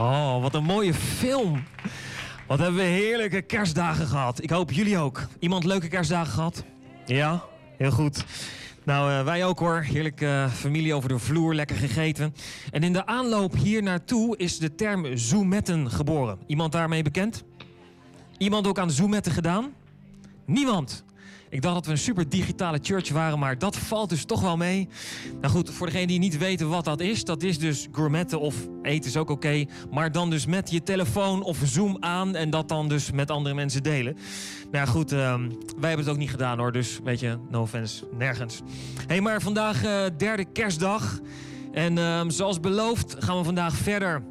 Oh, wat een mooie film. Wat hebben we heerlijke kerstdagen gehad. Ik hoop jullie ook. Iemand leuke kerstdagen gehad? Ja, heel goed. Nou, uh, wij ook hoor. Heerlijk uh, familie over de vloer, lekker gegeten. En in de aanloop hier naartoe is de term zoometten geboren. Iemand daarmee bekend? Iemand ook aan zoometten gedaan? Niemand. Ik dacht dat we een super digitale church waren, maar dat valt dus toch wel mee. Nou goed, voor degenen die niet weten wat dat is, dat is dus gourmetten of eten is ook oké. maar dan dus met je telefoon of Zoom aan en dat dan dus met andere mensen delen. Nou goed, um, wij hebben het ook niet gedaan hoor, dus weet je, no offense, nergens. Hé, hey, maar vandaag uh, derde kerstdag. En um, zoals beloofd gaan we vandaag verder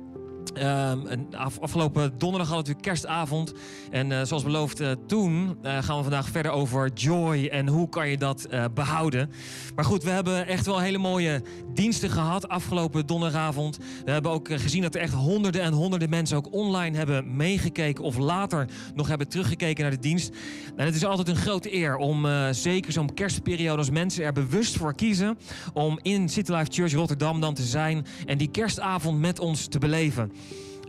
Um, afgelopen donderdag hadden we kerstavond. En uh, zoals beloofd uh, toen uh, gaan we vandaag verder over joy en hoe kan je dat behouden. Maar goed, we hebben echt wel hele mooie diensten gehad afgelopen donderdagavond. We hebben ook gezien dat er echt honderden en honderden mensen ook online hebben meegekeken of later nog hebben teruggekeken naar de dienst. En het is altijd een grote eer om zeker zo'n kerstperiode als mensen er bewust voor kiezen om in City Life Church Rotterdam dan te zijn en die kerstavond met ons te beleven.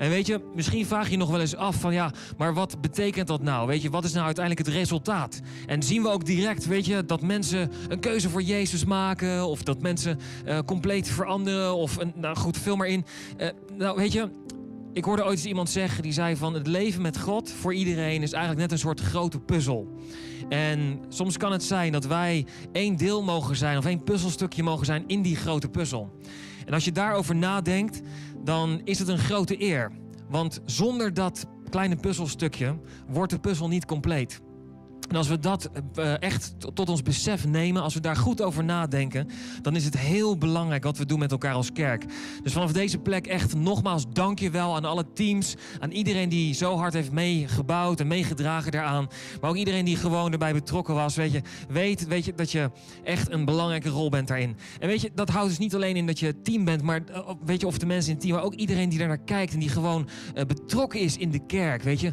En weet je, misschien vraag je nog wel eens af van ja, maar wat betekent dat nou? Weet je, wat is nou uiteindelijk het resultaat? En zien we ook direct, weet je, dat mensen een keuze voor Jezus maken of dat mensen uh, compleet veranderen of nou goed, veel maar in. Uh, nou, weet je, ik hoorde ooit eens iemand zeggen die zei van het leven met God voor iedereen is eigenlijk net een soort grote puzzel. En soms kan het zijn dat wij één deel mogen zijn of één puzzelstukje mogen zijn in die grote puzzel. En als je daarover nadenkt, dan is het een grote eer. Want zonder dat kleine puzzelstukje wordt de puzzel niet compleet. En als we dat uh, echt tot ons besef nemen, als we daar goed over nadenken, dan is het heel belangrijk wat we doen met elkaar als kerk. Dus vanaf deze plek echt nogmaals dank je wel aan alle teams, aan iedereen die zo hard heeft meegebouwd en meegedragen daaraan. Maar ook iedereen die gewoon erbij betrokken was. Weet je, weet, weet je dat je echt een belangrijke rol bent daarin. En weet je, dat houdt dus niet alleen in dat je team bent, maar uh, weet je, of de mensen in het team, maar ook iedereen die daar naar kijkt en die gewoon betrokken is in de kerk. Weet je,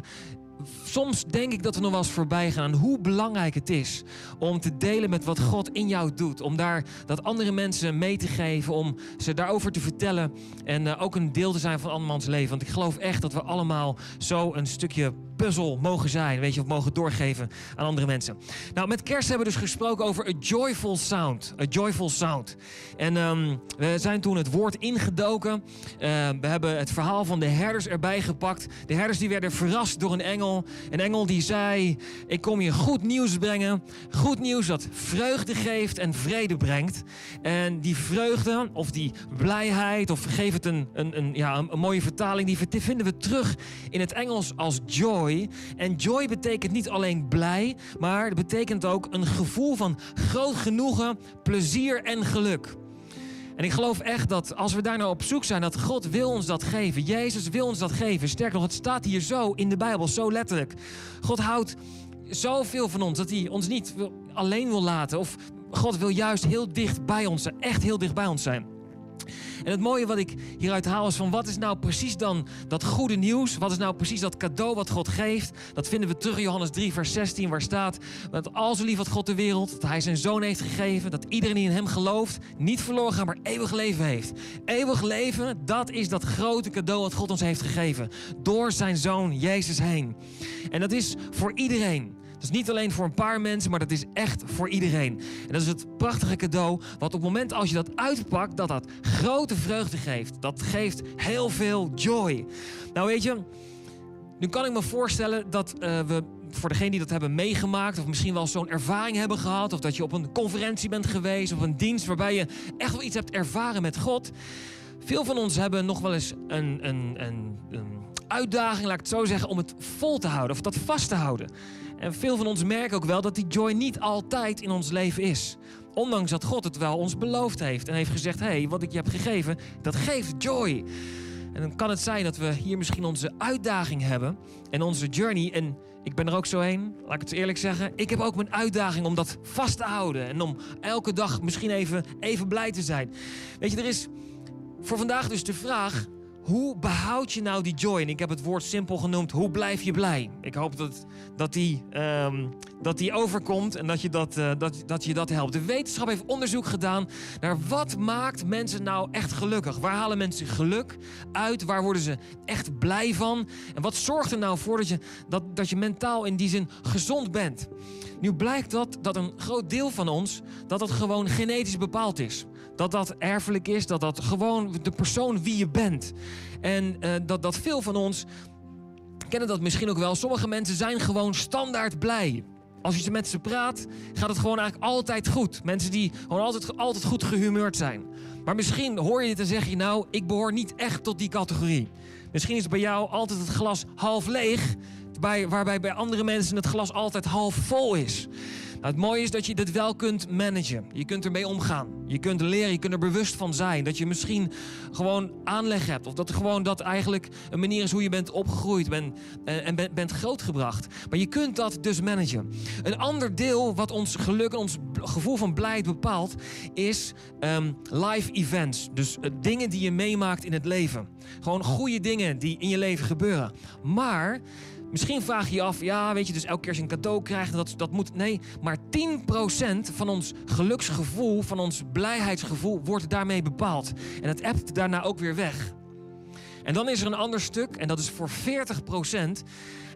soms denk ik dat we nog wel eens voorbij gaan aan hoe belangrijk het is om te delen met wat God in jou doet. Om daar dat andere mensen mee te geven, om ze daarover te vertellen en uh, ook een deel te zijn van andermans leven. Want ik geloof echt dat we allemaal zo een stukje puzzel mogen zijn, weet je, of mogen doorgeven aan andere mensen. Nou, met kerst hebben we dus gesproken over a joyful sound. A joyful sound. En um, we zijn toen het woord ingedoken. Uh, we hebben het verhaal van de herders erbij gepakt. De herders die werden verrast door een engel. Een engel die zei, ik kom je goed nieuws brengen. Goed nieuws dat vreugde geeft en vrede brengt. En die vreugde, of die blijheid, of geef het een, een, een ja, een mooie vertaling, die vinden we terug in het Engels als joy. En joy betekent niet alleen blij, maar het betekent ook een gevoel van groot genoegen, plezier en geluk. En ik geloof echt dat als we daar nou op zoek zijn, dat God wil ons dat geven. Jezus wil ons dat geven. Sterker nog, het staat hier zo in de Bijbel, zo letterlijk. God houdt zoveel van ons dat hij ons niet alleen wil laten. Of God wil juist heel dicht bij ons zijn, echt heel dicht bij ons zijn. En het mooie wat ik hieruit haal is van wat is nou precies dan dat goede nieuws? Wat is nou precies dat cadeau wat God geeft? Dat vinden we terug in Johannes 3, vers 16, waar staat dat al zo lief wat God de wereld, dat Hij zijn zoon heeft gegeven, dat iedereen die in Hem gelooft, niet verloren gaat, maar eeuwig leven heeft. Eeuwig leven, dat is dat grote cadeau wat God ons heeft gegeven. Door zijn zoon Jezus heen. En dat is voor iedereen. Dat is niet alleen voor een paar mensen, maar dat is echt voor iedereen. En dat is het prachtige cadeau, wat op het moment als je dat uitpakt, dat dat grote vreugde geeft. Dat geeft heel veel joy. Nou weet je, nu kan ik me voorstellen dat uh, we voor degenen die dat hebben meegemaakt, of misschien wel zo'n ervaring hebben gehad, of dat je op een conferentie bent geweest, of een dienst waarbij je echt wel iets hebt ervaren met God. Veel van ons hebben nog wel eens een, een, een, een uitdaging, laat ik het zo zeggen, om het vol te houden of dat vast te houden. En veel van ons merken ook wel dat die joy niet altijd in ons leven is. Ondanks dat God het wel ons beloofd heeft en heeft gezegd: hé, hey, wat ik je heb gegeven, dat geeft joy. En dan kan het zijn dat we hier misschien onze uitdaging hebben en onze journey. En ik ben er ook zo heen, laat ik het eerlijk zeggen. Ik heb ook mijn uitdaging om dat vast te houden. En om elke dag misschien even, even blij te zijn. Weet je, er is voor vandaag dus de vraag: hoe behoud je nou die joy? En ik heb het woord simpel genoemd. Hoe blijf je blij? Ik hoop dat, dat, die, ehm, dat die overkomt en dat je dat, uh, dat, dat je dat helpt. De wetenschap heeft onderzoek gedaan naar wat maakt mensen nou echt gelukkig? Waar halen mensen geluk uit? Waar worden ze echt blij van? En wat zorgt er nou voor dat je, dat, dat je mentaal in die zin gezond bent? Nu blijkt dat, dat een groot deel van ons, dat dat gewoon genetisch bepaald is. Dat dat erfelijk is, dat dat gewoon de persoon wie je bent. En uh, dat, dat veel van ons kennen dat misschien ook wel. Sommige mensen zijn gewoon standaard blij. Als je met ze praat, gaat het gewoon eigenlijk altijd goed. Mensen die gewoon altijd, altijd goed gehumeurd zijn. Maar misschien hoor je dit en zeg je nou, ik behoor niet echt tot die categorie. Misschien is bij jou altijd het glas half leeg, bij, waarbij bij andere mensen het glas altijd half vol is. Nou, het mooie is dat je dit wel kunt managen. Je kunt ermee omgaan. Je kunt leren, je kunt er bewust van zijn. Dat je misschien gewoon aanleg hebt. Of dat gewoon dat eigenlijk een manier is hoe je bent opgegroeid ben, eh, en bent grootgebracht. Maar je kunt dat dus managen. Een ander deel wat ons geluk en ons gevoel van blijheid bepaalt, is um, live events. Dus uh, dingen die je meemaakt in het leven. Gewoon goede dingen die in je leven gebeuren. Maar Misschien vraag je je af, ja, weet je, dus elke keer als een cadeau krijgt, dat, dat moet. Nee, maar 10% van ons geluksgevoel, van ons blijheidsgevoel, wordt daarmee bepaald. En het appt daarna ook weer weg. En dan is er een ander stuk, en dat is voor 40%.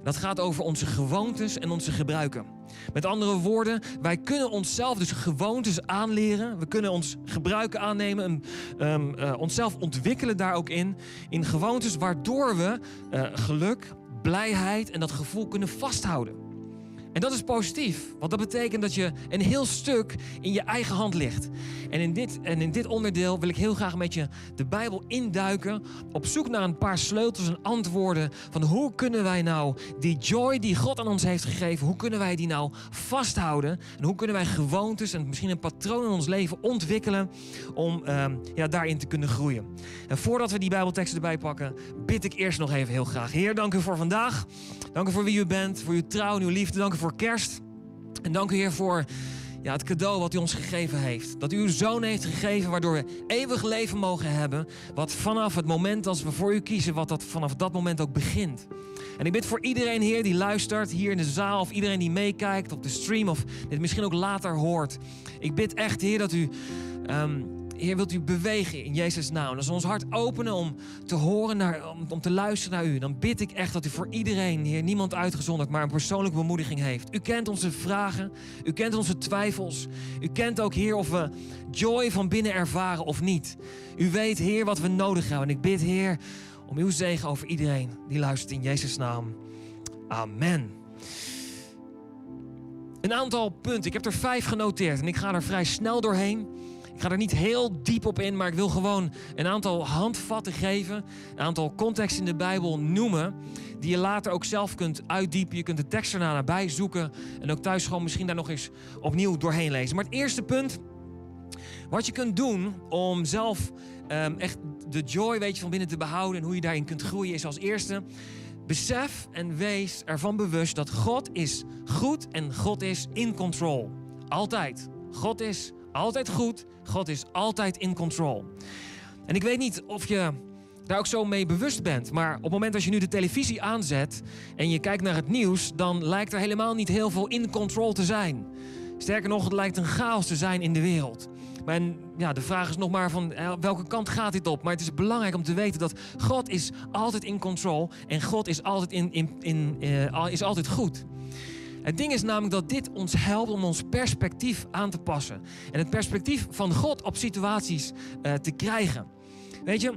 Dat gaat over onze gewoontes en onze gebruiken. Met andere woorden, wij kunnen onszelf dus gewoontes aanleren. We kunnen ons gebruiken aannemen, um, uh, onszelf ontwikkelen daar ook in. In gewoontes waardoor we uh, geluk, blijheid en dat gevoel kunnen vasthouden. En dat is positief, want dat betekent dat je een heel stuk in je eigen hand ligt. En in dit, en in dit onderdeel wil ik heel graag met je de Bijbel induiken, op zoek naar een paar sleutels en antwoorden van hoe kunnen wij nou die joy die God aan ons heeft gegeven, hoe kunnen wij die nou vasthouden en hoe kunnen wij gewoontes en misschien een patroon in ons leven ontwikkelen om uh, ja, daarin te kunnen groeien. En voordat we die Bijbelteksten erbij pakken, bid ik eerst nog even heel graag. Heer, dank u voor vandaag. Dank u voor wie u bent, voor uw trouw en uw liefde. Dank u voor kerst. En dank u, Heer, voor ja, het cadeau wat u ons gegeven heeft. Dat u uw zoon heeft gegeven, waardoor we eeuwig leven mogen hebben. Wat vanaf het moment als we voor u kiezen, wat dat vanaf dat moment ook begint. En ik bid voor iedereen, Heer, die luistert hier in de zaal, of iedereen die meekijkt op de stream, of dit misschien ook later hoort. Ik bid echt, Heer, dat u. Um, Heer, wilt u bewegen in Jezus' naam. Als we ons hart openen om te horen, naar, om, om, te luisteren naar u, dan bid ik echt dat u voor iedereen, Heer, niemand uitgezonderd, maar een persoonlijke bemoediging heeft. U kent onze vragen, u kent onze twijfels. U kent ook, Heer, of we joy van binnen ervaren of niet. U weet, Heer, wat we nodig hebben. En ik bid, Heer, om uw zegen over iedereen die luistert in Jezus' naam. Amen. Een aantal punten. Ik heb er vijf genoteerd en ik ga er vrij snel doorheen. Ga er niet heel diep op in, maar ik wil gewoon een aantal handvatten geven. Een aantal contexten in de Bijbel noemen. Die je later ook zelf kunt uitdiepen. Je kunt de tekst erna nabij zoeken. En ook thuis gewoon misschien daar nog eens opnieuw doorheen lezen. Maar het eerste punt. Wat je kunt doen om zelf um, echt de joy weet je, van binnen te behouden. En hoe je daarin kunt groeien is als eerste. Besef en wees ervan bewust dat God is goed en God is in control. Altijd. God is altijd goed. God is altijd in control. En ik weet niet of je daar ook zo mee bewust bent. Maar op het moment dat je nu de televisie aanzet en je kijkt naar het nieuws, dan lijkt er helemaal niet heel veel in control te zijn. Sterker nog, het lijkt een chaos te zijn in de wereld. En ja, de vraag is nog maar van eh, welke kant gaat dit op? Maar het is belangrijk om te weten dat God is altijd in control en God is altijd, in, in, in, uh, is altijd goed. Het ding is namelijk dat dit ons helpt om ons perspectief aan te passen. En het perspectief van God op situaties uh, te krijgen. Weet je,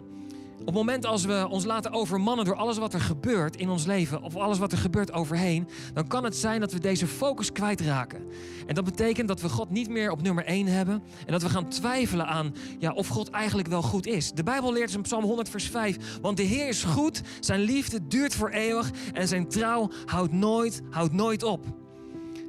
op het moment als we ons laten overmannen door alles wat er gebeurt in ons leven, of alles wat er gebeurt overheen, dan kan het zijn dat we deze focus kwijtraken. En dat betekent dat we God niet meer op nummer 1 hebben en dat we gaan twijfelen aan ja, of God eigenlijk wel goed is. De Bijbel leert in Psalm 100, vers 5: Want de Heer is goed, zijn liefde duurt voor eeuwig en zijn trouw houdt nooit, houdt nooit op.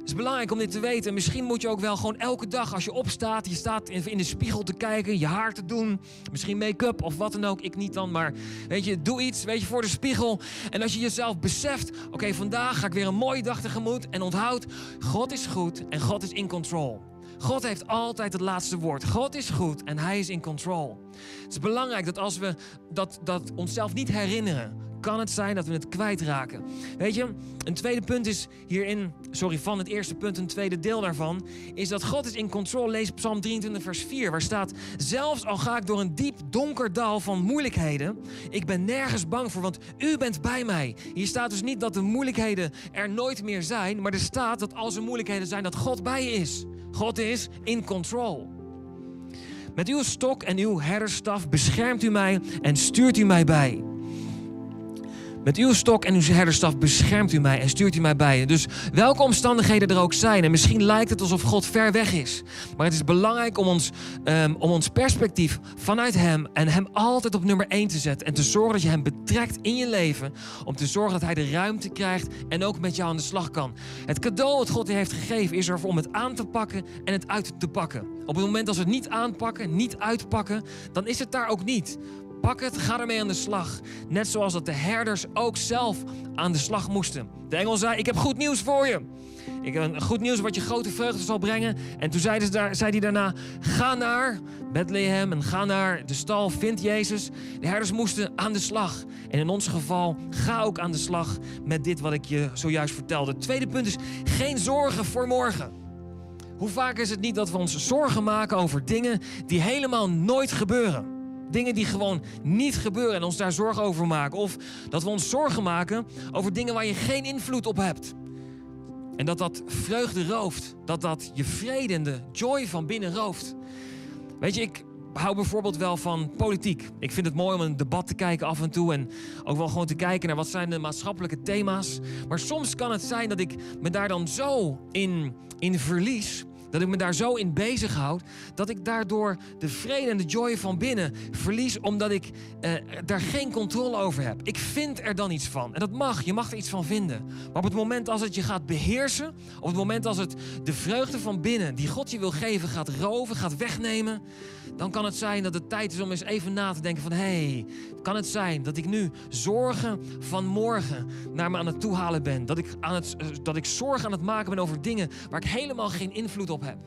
Het is belangrijk om dit te weten. Misschien moet je ook wel gewoon elke dag als je opstaat, je staat in de spiegel te kijken, je haar te doen, misschien make-up of wat dan ook. Ik niet dan, maar weet je, doe iets, weet je, voor de spiegel. En als je jezelf beseft, oké, vandaag ga ik weer een mooie dag tegemoet en onthoud, God is goed en God is in control. God heeft altijd het laatste woord. God is goed en hij is in control. Het is belangrijk dat als we dat, dat onszelf niet herinneren, kan het zijn dat we het kwijtraken. Weet je, een tweede punt is hierin, sorry, van het eerste punt, een tweede deel daarvan, is dat God is in control. Lees Psalm 23, vers 4, waar staat: Zelfs al ga ik door een diep donker dal van moeilijkheden, ik ben nergens bang voor, want u bent bij mij. Hier staat dus niet dat de moeilijkheden er nooit meer zijn, maar er staat dat als er moeilijkheden zijn, dat God bij je is. God is in control. Met uw stok en uw herderstaf beschermt u mij en stuurt u mij bij. Met uw stok en uw herderstaf beschermt u mij en stuurt u mij bij. Dus welke omstandigheden er ook zijn. En misschien lijkt het alsof God ver weg is. Maar het is belangrijk om ons, um, om ons perspectief vanuit Hem en Hem altijd op nummer 1 te zetten. En te zorgen dat je Hem betrekt in je leven. Om te zorgen dat Hij de ruimte krijgt en ook met jou aan de slag kan. Het cadeau dat God je heeft gegeven is er om het aan te pakken en het uit te pakken. Op het moment dat we het niet aanpakken, niet uitpakken, dan is het daar ook niet. Pak het, ga ermee aan de slag. Net zoals dat de herders ook zelf aan de slag moesten. De engel zei: Ik heb goed nieuws voor je. Ik heb goed nieuws wat je grote vreugde zal brengen. En toen zei, daar, zei hij daarna: Ga naar Bethlehem en ga naar de stal, vind Jezus. De herders moesten aan de slag. En in ons geval, ga ook aan de slag met dit wat ik je zojuist vertelde. Het tweede punt is: geen zorgen voor morgen. Hoe vaak is het niet dat we ons zorgen maken over dingen die helemaal nooit gebeuren? Dingen die gewoon niet gebeuren en ons daar zorgen over maken. Of dat we ons zorgen maken over dingen waar je geen invloed op hebt. En dat dat vreugde rooft. Dat dat je vrede en de joy van binnen rooft. Weet je, ik hou bijvoorbeeld wel van politiek. Ik vind het mooi om een debat te kijken af en toe. En ook wel gewoon te kijken naar wat zijn de maatschappelijke thema's. Maar soms kan het zijn dat ik me daar dan zo in, in verlies dat ik me daar zo in bezighoud dat ik daardoor de vrede en de joy van binnen verlies omdat ik eh, daar geen controle over heb. Ik vind er dan iets van. En dat mag, je mag er iets van vinden. Maar op het moment als het je gaat beheersen, op het moment als het de vreugde van binnen die God je wil geven gaat roven, gaat wegnemen, dan kan het zijn dat het tijd is om eens even na te denken van hé, hey, kan het zijn dat ik nu zorgen van morgen naar me aan het toehalen ben? Dat ik, aan het, eh, dat ik zorgen aan het maken ben over dingen waar ik helemaal geen invloed op heb?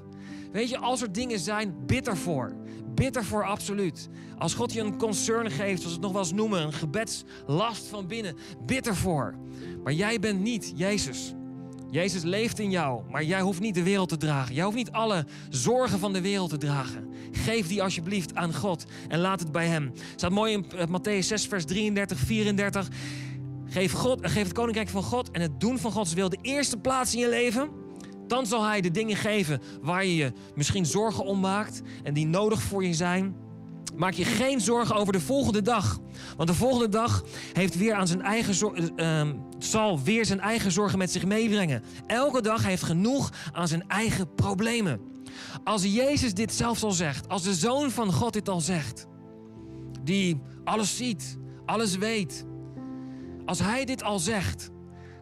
Weet je, als er dingen zijn, bitter voor. Bitter voor, absoluut. Als God je een concern geeft, zoals we het nog wel eens noemen, een gebedslast van binnen, bitter voor. Maar jij bent niet Jezus. Jezus leeft in jou, maar jij hoeft niet de wereld te dragen. Jij hoeft niet alle zorgen van de wereld te dragen. Geef die alsjeblieft aan God en laat het bij Hem. Het staat mooi in eh, Matthäus 6, vers 33, 34. Geef, God, geef het koninkrijk van God en het doen van Gods wil de eerste plaats in je leven. Dan zal Hij de dingen geven waar je je misschien zorgen om maakt en die nodig voor je zijn. Maak je geen zorgen over de volgende dag. Want de volgende dag heeft weer aan zijn eigen uh, zal weer zijn eigen zorgen met zich meebrengen. Elke dag heeft genoeg aan zijn eigen problemen. Als Jezus dit zelfs al zegt, als de Zoon van God dit al zegt, die alles ziet, alles weet. Als Hij dit al zegt,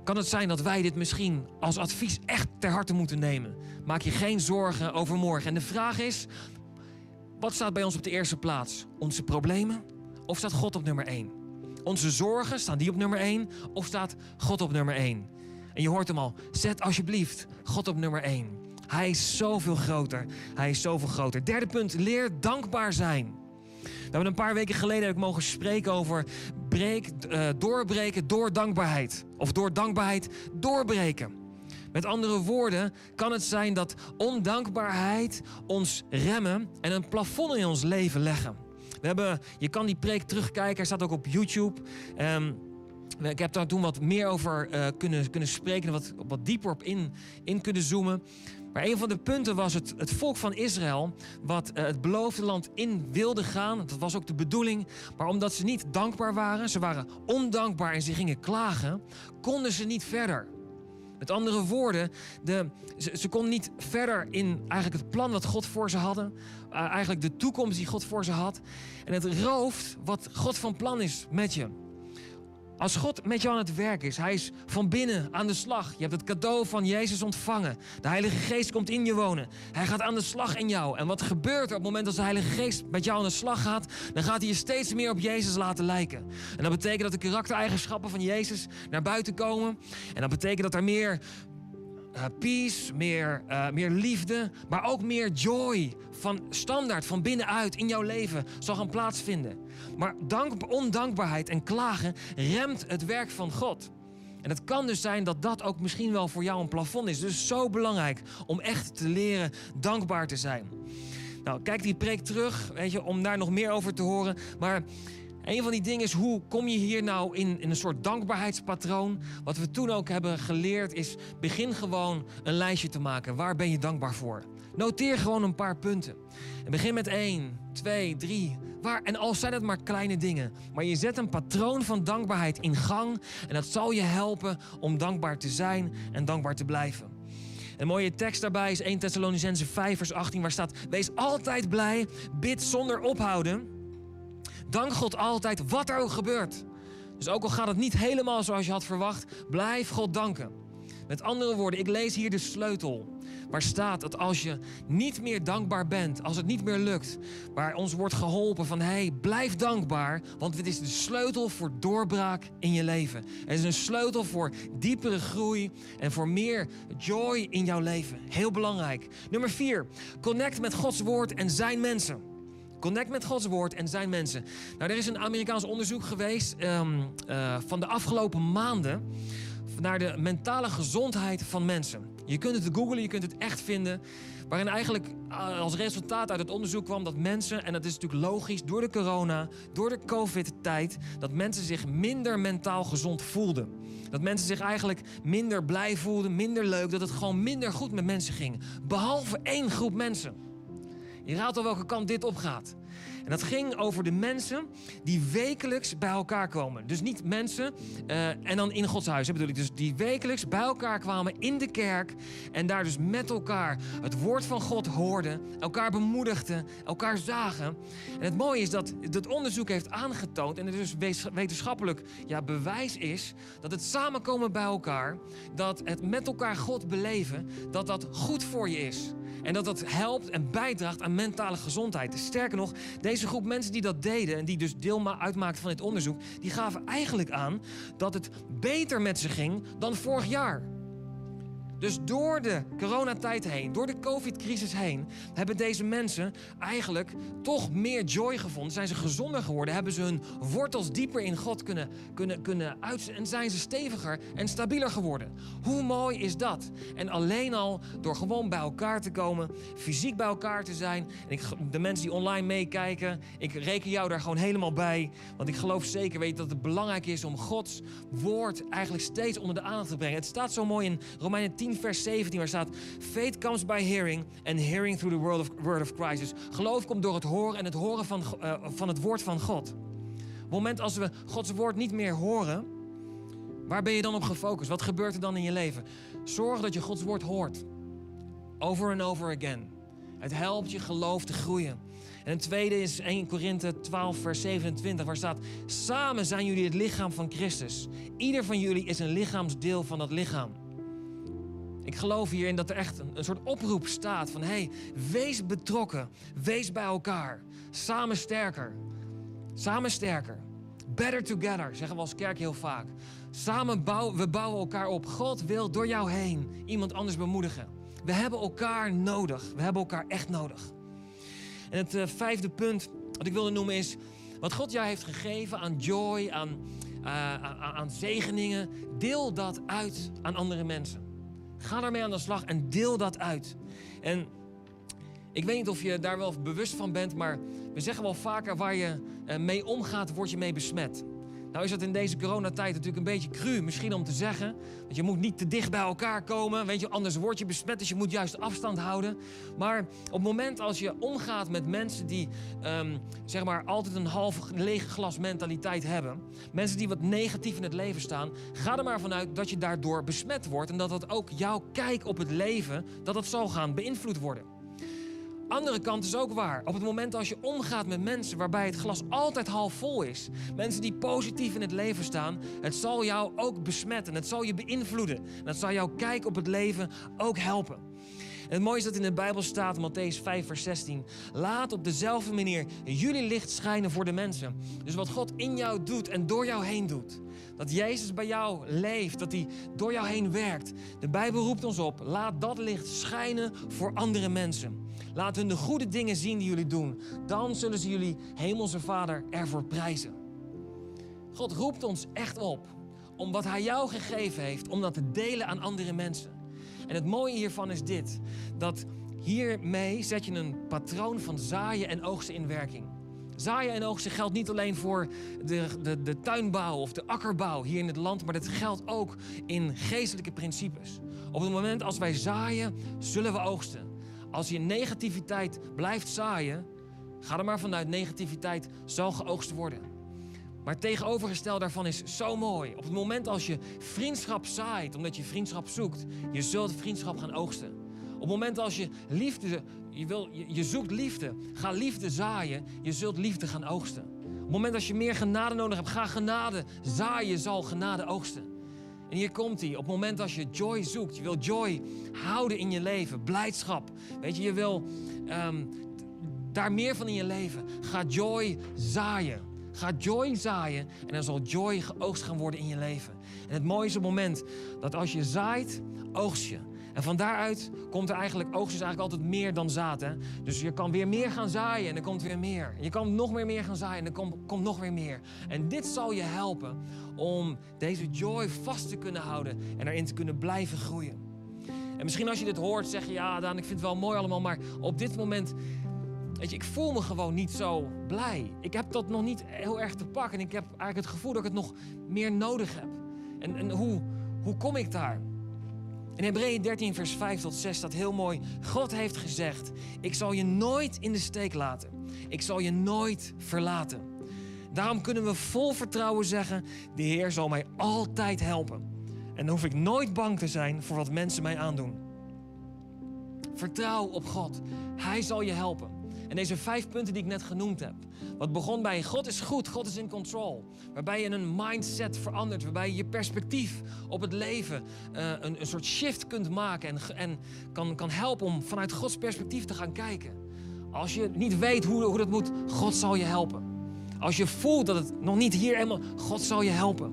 kan het zijn dat wij dit misschien als advies echt ter harte moeten nemen. Maak je geen zorgen over morgen. En de vraag is, wat staat bij ons op de eerste plaats? Onze problemen of staat God op nummer 1? Onze zorgen, staan die op nummer 1 of staat God op nummer 1? En je hoort hem al, zet alsjeblieft God op nummer 1. Hij is zoveel groter. Hij is zoveel groter. Derde punt, leer dankbaar zijn. We hebben een paar weken geleden ik mogen spreken over breek, uh, doorbreken door dankbaarheid. Of door dankbaarheid doorbreken. Met andere woorden, kan het zijn dat ondankbaarheid ons remmen en een plafond in ons leven leggen. We hebben, je kan die preek terugkijken, hij staat ook op YouTube. Um, ik heb daar toen wat meer over uh, kunnen, kunnen spreken en wat, wat dieper op in, in kunnen zoomen. Maar een van de punten was het, het volk van Israël, wat uh, het beloofde land in wilde gaan. Dat was ook de bedoeling. Maar omdat ze niet dankbaar waren, ze waren ondankbaar en ze gingen klagen, konden ze niet verder. Met andere woorden, de, ze, konden niet verder in eigenlijk het plan wat God voor ze hadden. Uh, eigenlijk de toekomst die God voor ze had. En het rooft wat God van plan is met je. Als God met jou aan het werk is, Hij is van binnen aan de slag. Je hebt het cadeau van Jezus ontvangen. De Heilige Geest komt in je wonen. Hij gaat aan de slag in jou. En wat gebeurt er op het moment dat de Heilige Geest met jou aan de slag gaat? Dan gaat hij je steeds meer op Jezus laten lijken. En dat betekent dat de karaktereigenschappen van Jezus naar buiten komen. En dat betekent dat er meer uh, peace, meer, uh, meer liefde, maar ook meer joy van standaard, van binnenuit in jouw leven zal gaan plaatsvinden. Maar dank, ondankbaarheid en klagen remt het werk van God. En het kan dus zijn dat dat ook misschien wel voor jou een plafond is. Dus zo belangrijk om echt te leren dankbaar te zijn. Nou, kijk die preek terug, weet je, om daar nog meer over te horen. Maar een van die dingen is hoe kom je hier nou in, in een soort dankbaarheidspatroon? Wat we toen ook hebben geleerd is begin gewoon een lijstje te maken. Waar ben je dankbaar voor? Noteer gewoon een paar punten. En begin met één, twee, drie. Waar, en al zijn het maar kleine dingen. Maar je zet een patroon van dankbaarheid in gang. En dat zal je helpen om dankbaar te zijn en dankbaar te blijven. Een mooie tekst daarbij is 1 Thessalonicense 5 vers 18 waar staat... Wees altijd blij, bid zonder ophouden. Dank God altijd wat er ook gebeurt. Dus ook al gaat het niet helemaal zoals je had verwacht, blijf God danken. Met andere woorden, ik lees hier de sleutel. Waar staat dat als je niet meer dankbaar bent, als het niet meer lukt, waar ons wordt geholpen van hé, hey, blijf dankbaar, want dit is de sleutel voor doorbraak in je leven. Het is een sleutel voor diepere groei en voor meer joy in jouw leven. Heel belangrijk. Nummer vier, connect met Gods woord en zijn mensen. Connect met Gods woord en zijn mensen. Nou, er is een Amerikaans onderzoek geweest um, uh, van de afgelopen maanden naar de mentale gezondheid van mensen. Je kunt het googlen, je kunt het echt vinden. Waarin eigenlijk uh, als resultaat uit het onderzoek kwam dat mensen, en dat is natuurlijk logisch, door de corona, door de COVID-tijd, dat mensen zich minder mentaal gezond voelden. Dat mensen zich eigenlijk minder blij voelden, minder leuk, dat het gewoon minder goed met mensen ging. Behalve één groep mensen. Je raadt al welke kant dit opgaat. En dat ging over de mensen die wekelijks bij elkaar komen. Dus niet mensen uh, en dan in Gods huis, bedoel ik. Dus die wekelijks bij elkaar kwamen in de kerk. En daar dus met elkaar het woord van God hoorden. Elkaar bemoedigden, elkaar zagen. En het mooie is dat het onderzoek heeft aangetoond. En het dus wetenschappelijk ja, bewijs is. Dat het samenkomen bij elkaar. Dat het met elkaar God beleven. Dat dat goed voor je is. En dat dat helpt en bijdraagt aan mentale gezondheid. Sterker nog, deze groep mensen die dat deden en die dus deel uitmaakten van dit onderzoek, die gaven eigenlijk aan dat het beter met ze ging dan vorig jaar. Dus door de coronatijd heen, door de COVID-crisis heen, hebben deze mensen eigenlijk toch meer joy gevonden. Zijn ze gezonder geworden, hebben ze hun wortels dieper in God kunnen, kunnen, kunnen uit en zijn ze steviger en stabieler geworden. Hoe mooi is dat? En alleen al door gewoon bij elkaar te komen, fysiek bij elkaar te zijn. En ik, de mensen die online meekijken, ik reken jou daar gewoon helemaal bij. Want ik geloof zeker weet dat het belangrijk is om Gods woord eigenlijk steeds onder de aandacht te brengen. Het staat zo mooi in Romeinen 10 vers 17, waar staat: Faith comes by hearing and hearing through the word of, word of Christ. Dus geloof komt door het horen en het horen van, uh, van het woord van God. Op het moment als we Gods woord niet meer horen, waar ben je dan op gefocust? Wat gebeurt er dan in je leven? Zorg dat je Gods woord hoort. Over en over again. Het helpt je geloof te groeien. En een tweede is 1 Korinthe 12, vers 27, waar staat: Samen zijn jullie het lichaam van Christus. Ieder van jullie is een lichaamsdeel van dat lichaam. Ik geloof hierin dat er echt een, soort oproep staat van... hey, wees betrokken, wees bij elkaar, samen sterker. Samen sterker. Better together, zeggen we als kerk heel vaak. Samen bouwen we bouwen elkaar op. God wil door jou heen iemand anders bemoedigen. We hebben elkaar nodig. We hebben elkaar echt nodig. En het uh, vijfde punt wat ik wilde noemen is... wat God jou heeft gegeven aan joy, aan, uh, aan, aan zegeningen... deel dat uit aan andere mensen. Ga daarmee aan de slag en deel dat uit. En ik weet niet of je daar wel bewust van bent, maar we zeggen wel vaker waar je eh, mee omgaat, word je mee besmet. Nou is dat in deze coronatijd natuurlijk een beetje cru misschien om te zeggen. Want je moet niet te dicht bij elkaar komen, weet je, anders word je besmet. Dus je moet juist afstand houden. Maar op het moment als je omgaat met mensen die um, zeg maar altijd een half lege glas mentaliteit hebben. Mensen die wat negatief in het leven staan. Ga er maar vanuit dat je daardoor besmet wordt. En dat dat ook jouw kijk op het leven, dat dat zal gaan beïnvloed worden. Andere kant is ook waar. Op het moment als je omgaat met mensen waarbij het glas altijd half vol is, mensen die positief in het leven staan, het zal jou ook besmetten. Het zal je beïnvloeden. En dat zal jouw kijk op het leven ook helpen. En het mooie is dat in de Bijbel staat, Matthäus 5, vers 16. Laat op dezelfde manier jullie licht schijnen voor de mensen. Dus wat God in jou doet en door jou heen doet. Dat Jezus bij jou leeft, dat hij door jou heen werkt. De Bijbel roept ons op, laat dat licht schijnen voor andere mensen. Laat hun de goede dingen zien die jullie doen. Dan zullen ze jullie hemelse Vader ervoor prijzen. God roept ons echt op om wat Hij jou gegeven heeft, om dat te delen aan andere mensen. En het mooie hiervan is dit, dat hiermee zet je een patroon van zaaien en oogsten in werking. Zaaien en oogsten geldt niet alleen voor de, de, de tuinbouw of de akkerbouw hier in het land, maar dat geldt ook in geestelijke principes. Op het moment als wij zaaien, zullen we oogsten. Als je negativiteit blijft zaaien, ga er maar vanuit negativiteit zal geoogst worden. Maar tegenovergesteld daarvan is zo mooi. Op het moment als je vriendschap zaait, omdat je vriendschap zoekt, je zult vriendschap gaan oogsten. Op het moment als je liefde, je, wil, je zoekt liefde, ga liefde zaaien, je zult liefde gaan oogsten. Op het moment als je meer genade nodig hebt, ga genade zaaien, zal genade oogsten. En hier komt hij. Op het moment als je joy zoekt, je wil joy houden in je leven, blijdschap. Weet je, je wil ehm, daar meer van in je leven. Ga joy zaaien. Ga joy zaaien en dan zal joy geoogst gaan worden in je leven. En het mooie is het moment dat als je zaait, oogst je. En van daaruit komt er eigenlijk, oogst is eigenlijk altijd meer dan zaad. Dus je kan weer meer gaan zaaien en er komt weer meer. Je kan nog meer meer gaan zaaien en er komt, komt nog weer meer. En dit zal je helpen om deze joy vast te kunnen houden en erin te kunnen blijven groeien. En misschien als je dit hoort, zeg je ja, Daan, ik vind het wel mooi allemaal, maar op dit moment Weet je, ik voel me gewoon niet zo blij. Ik heb dat nog niet heel erg te pakken. En ik heb eigenlijk het gevoel dat ik het nog meer nodig heb. En, en hoe, hoe kom ik daar? In Hebreeën 13, vers 5 tot 6 staat heel mooi: God heeft gezegd: Ik zal je nooit in de steek laten. Ik zal je nooit verlaten. Daarom kunnen we vol vertrouwen zeggen: De Heer zal mij altijd helpen. En dan hoef ik nooit bang te zijn voor wat mensen mij aandoen. Vertrouw op God. Hij zal je helpen. En deze vijf punten die ik net genoemd heb. Wat begon bij God is goed, God is in control. Waarbij je een mindset verandert. Waarbij je je perspectief op het leven uh, een, een, soort shift kunt maken. En, en kan, kan helpen om vanuit Gods perspectief te gaan kijken. Als je niet weet hoe, hoe dat moet, God zal je helpen. Als je voelt dat het nog niet hier helemaal... God zal je helpen.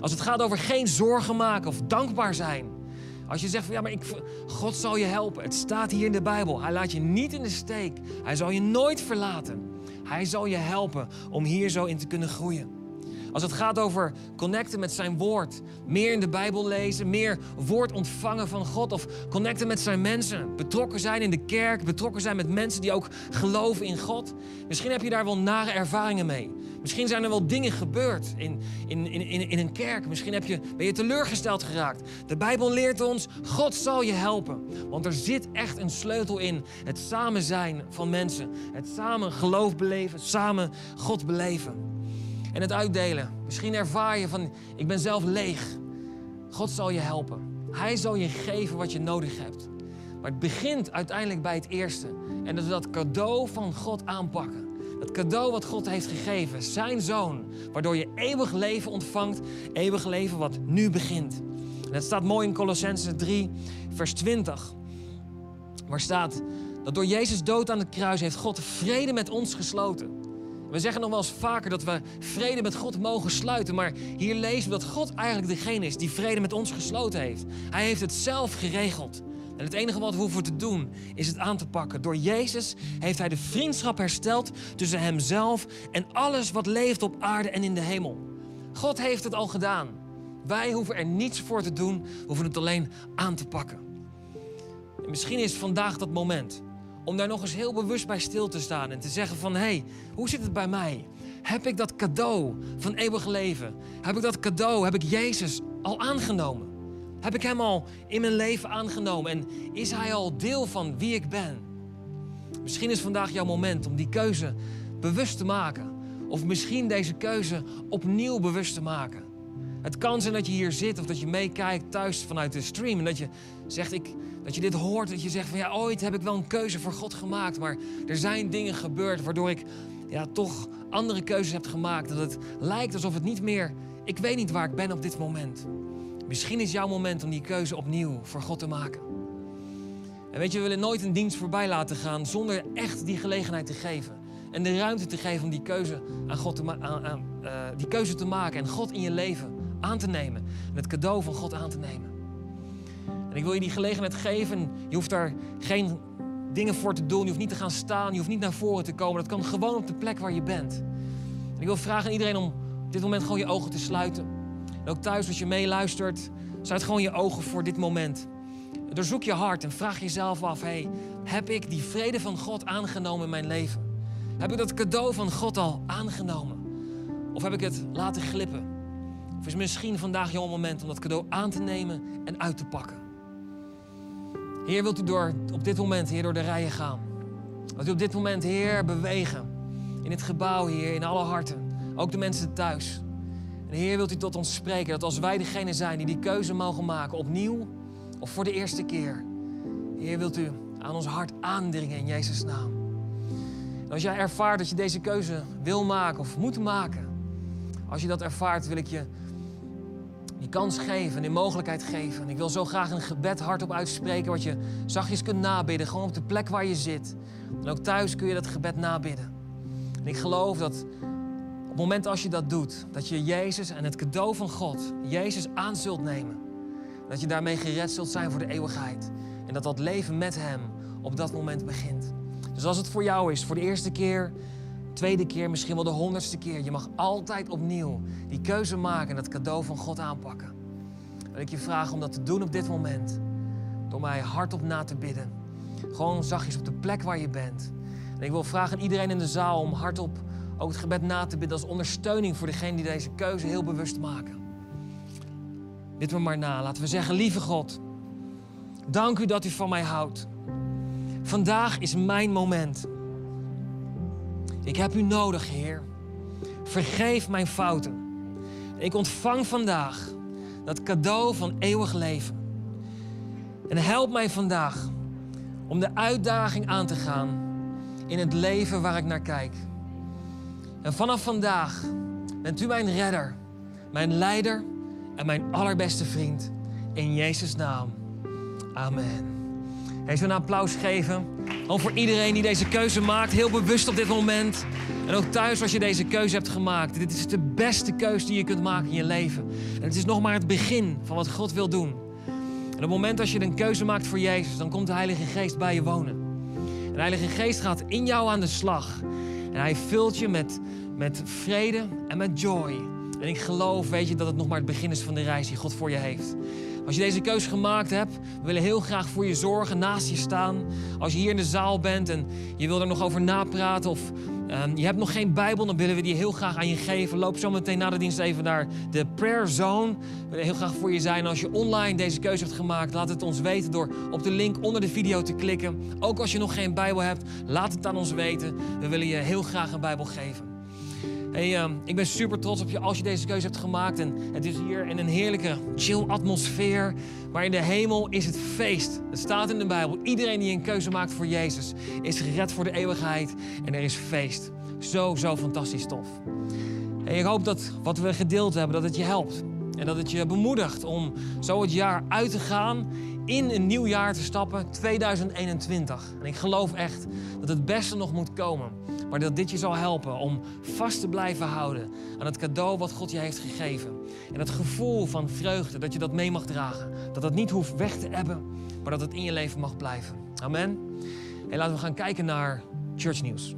Als het gaat over geen zorgen maken of dankbaar zijn. Als je zegt van ja, maar ik, God zal je helpen. Het staat hier in de Bijbel. Hij laat je niet in de steek. Hij zal je nooit verlaten. Hij zal je helpen om hier zo in te kunnen groeien. Als het gaat over connecten met zijn woord, meer in de Bijbel lezen, meer woord ontvangen van God of connecten met zijn mensen, betrokken zijn in de kerk, betrokken zijn met mensen die ook geloven in God. Misschien heb je daar wel nare ervaringen mee. Misschien zijn er wel dingen gebeurd in, in, in, in een kerk. Misschien heb je, ben je teleurgesteld geraakt. De Bijbel leert ons, God zal je helpen. Want er zit echt een sleutel in. Het samen zijn van mensen. Het samen geloof beleven, samen God beleven en het uitdelen. Misschien ervaar je van, ik ben zelf leeg. God zal je helpen. Hij zal je geven wat je nodig hebt. Maar het begint uiteindelijk bij het eerste. En dat is dat cadeau van God aanpakken. Dat cadeau wat God heeft gegeven, zijn zoon. Waardoor je eeuwig leven ontvangt. Eeuwig leven wat nu begint. En het staat mooi in Colossense 3, vers 20. Waar staat dat door Jezus dood aan het kruis heeft God vrede met ons gesloten. We zeggen nog wel eens vaker dat we vrede met God mogen sluiten. Maar hier lezen we dat God eigenlijk degene is die vrede met ons gesloten heeft. Hij heeft het zelf geregeld. En het enige wat we hoeven te doen is het aan te pakken. Door Jezus heeft Hij de vriendschap hersteld tussen Hemzelf en alles wat leeft op aarde en in de hemel. God heeft het al gedaan. Wij hoeven er niets voor te doen, hoeven het alleen aan te pakken. En misschien is vandaag dat moment om daar nog eens heel bewust bij stil te staan en te zeggen van hé, hey, hoe zit het bij mij? Heb ik dat cadeau van eeuwig leven? Heb ik dat cadeau, heb ik Jezus al aangenomen? Heb ik Hem al in mijn leven aangenomen en is Hij al deel van wie ik ben? Misschien is vandaag jouw moment om die keuze bewust te maken. Of misschien deze keuze opnieuw bewust te maken. Het kan zijn dat je hier zit of dat je meekijkt thuis vanuit de stream en dat je zegt ik, dat je dit hoort, dat je zegt van ja, ooit heb ik wel een keuze voor God gemaakt, maar er zijn dingen gebeurd waardoor ik ja, toch andere keuzes heb gemaakt. Dat het lijkt alsof het niet meer, ik weet niet waar ik ben op dit moment. Misschien is jouw moment om die keuze opnieuw voor God te maken. En weet je, we willen nooit een dienst voorbij laten gaan zonder echt die gelegenheid te geven. En de ruimte te geven om die keuze, aan God te aan, uh, die keuze te maken en God in je leven aan te nemen. En het cadeau van God aan te nemen. En ik wil je die gelegenheid geven. Je hoeft daar geen dingen voor te doen. Je hoeft niet te gaan staan. Je hoeft niet naar voren te komen. Dat kan gewoon op de plek waar je bent. En ik wil vragen aan iedereen om op dit moment gewoon je ogen te sluiten. En ook thuis als je meeluistert, sluit gewoon je ogen voor dit moment. Doorzoek je hart en vraag jezelf af: hey, heb ik die vrede van God aangenomen in mijn leven? Heb ik dat cadeau van God al aangenomen? Of heb ik het laten glippen? Is misschien vandaag jouw moment om dat cadeau aan te nemen en uit te pakken? Heer, wilt u door, op dit moment, Heer, door de rijen gaan? Wilt u op dit moment, Heer, bewegen? In het gebouw, Heer, in alle harten. Ook de mensen thuis. En Heer, wilt u tot ons spreken dat als wij degene zijn die die keuze mogen maken, opnieuw of voor de eerste keer. Heer, wilt u aan ons hart aandringen in Jezus' naam. En als jij ervaart dat je deze keuze wil maken of moet maken, als je dat ervaart, wil ik je die kans geven, die mogelijkheid geven. En ik wil zo graag een gebed hardop uitspreken, wat je zachtjes kunt nabidden, gewoon op de plek waar je zit. En ook thuis kun je dat gebed nabidden. En ik geloof dat op het moment als je dat doet, dat je Jezus en het cadeau van God, Jezus aan zult nemen. Dat je daarmee gered zult zijn voor de eeuwigheid. En dat dat leven met Hem op dat moment begint. Dus als het voor jou is, voor de eerste keer, tweede keer, misschien wel de honderdste keer, je mag altijd opnieuw die keuze maken en dat cadeau van God aanpakken. Wil ik je vragen om dat te doen op dit moment. Door mij hardop na te bidden. Gewoon zachtjes op de plek waar je bent. En ik wil vragen aan iedereen in de zaal om hardop ook het gebed na te bidden als ondersteuning voor degene die deze keuze heel bewust maken. Dit we maar na. Laten we zeggen, lieve God, dank u dat u van mij houdt. Vandaag is mijn moment. Ik heb u nodig, Heer. Vergeef mijn fouten. Ik ontvang vandaag dat cadeau van eeuwig leven. En help mij vandaag om de uitdaging aan te gaan in het leven waar ik naar kijk. En vanaf vandaag bent u mijn redder, mijn leider en mijn allerbeste vriend. In Jezus' naam. Amen. Hij een applaus geven. Ook voor iedereen die deze keuze maakt. Heel bewust op dit moment. En ook thuis als je deze keuze hebt gemaakt. Dit is de beste keuze die je kunt maken in je leven. En het is nog maar het begin van wat God wil doen. En op het moment dat je een keuze maakt voor Jezus, dan komt de Heilige Geest bij je wonen. En de Heilige Geest gaat in jou aan de slag. En hij vult je met, met vrede en met joy. En ik geloof, weet je, dat het nog maar het begin is van de reis die God voor je heeft. Als je deze keuze gemaakt hebt, we willen heel graag voor je zorgen, naast je staan. Als je hier in de zaal bent en je wil er nog over napraten of um, je hebt nog geen Bijbel, dan willen we die heel graag aan je geven. Loop zo meteen na de dienst even naar de Prayer Zone. We willen heel graag voor je zijn. Als je online deze keuze hebt gemaakt, laat het ons weten door op de link onder de video te klikken. Ook als je nog geen Bijbel hebt, laat het aan ons weten. We willen je heel graag een Bijbel geven. Hey, uh, ik ben super trots op je als je deze keuze hebt gemaakt. En het is hier in een heerlijke, chill atmosfeer. Maar in de hemel is het feest. Het staat in de Bijbel. Iedereen die een keuze maakt voor Jezus is gered voor de eeuwigheid. En er is feest. Zo, zo fantastisch tof. Ik hoop dat wat we gedeeld hebben, dat het je helpt. En dat het je bemoedigt om zo het jaar uit te gaan in een nieuw jaar te stappen, 2021. En ik geloof echt dat het beste nog moet komen. Maar dat dit je zal helpen om vast te blijven houden aan het cadeau wat God je heeft gegeven. En het gevoel van vreugde, dat je dat mee mag dragen. Dat dat niet hoeft weg te ebben, maar dat het in je leven mag blijven. Amen. En laten we gaan kijken naar Church Nieuws.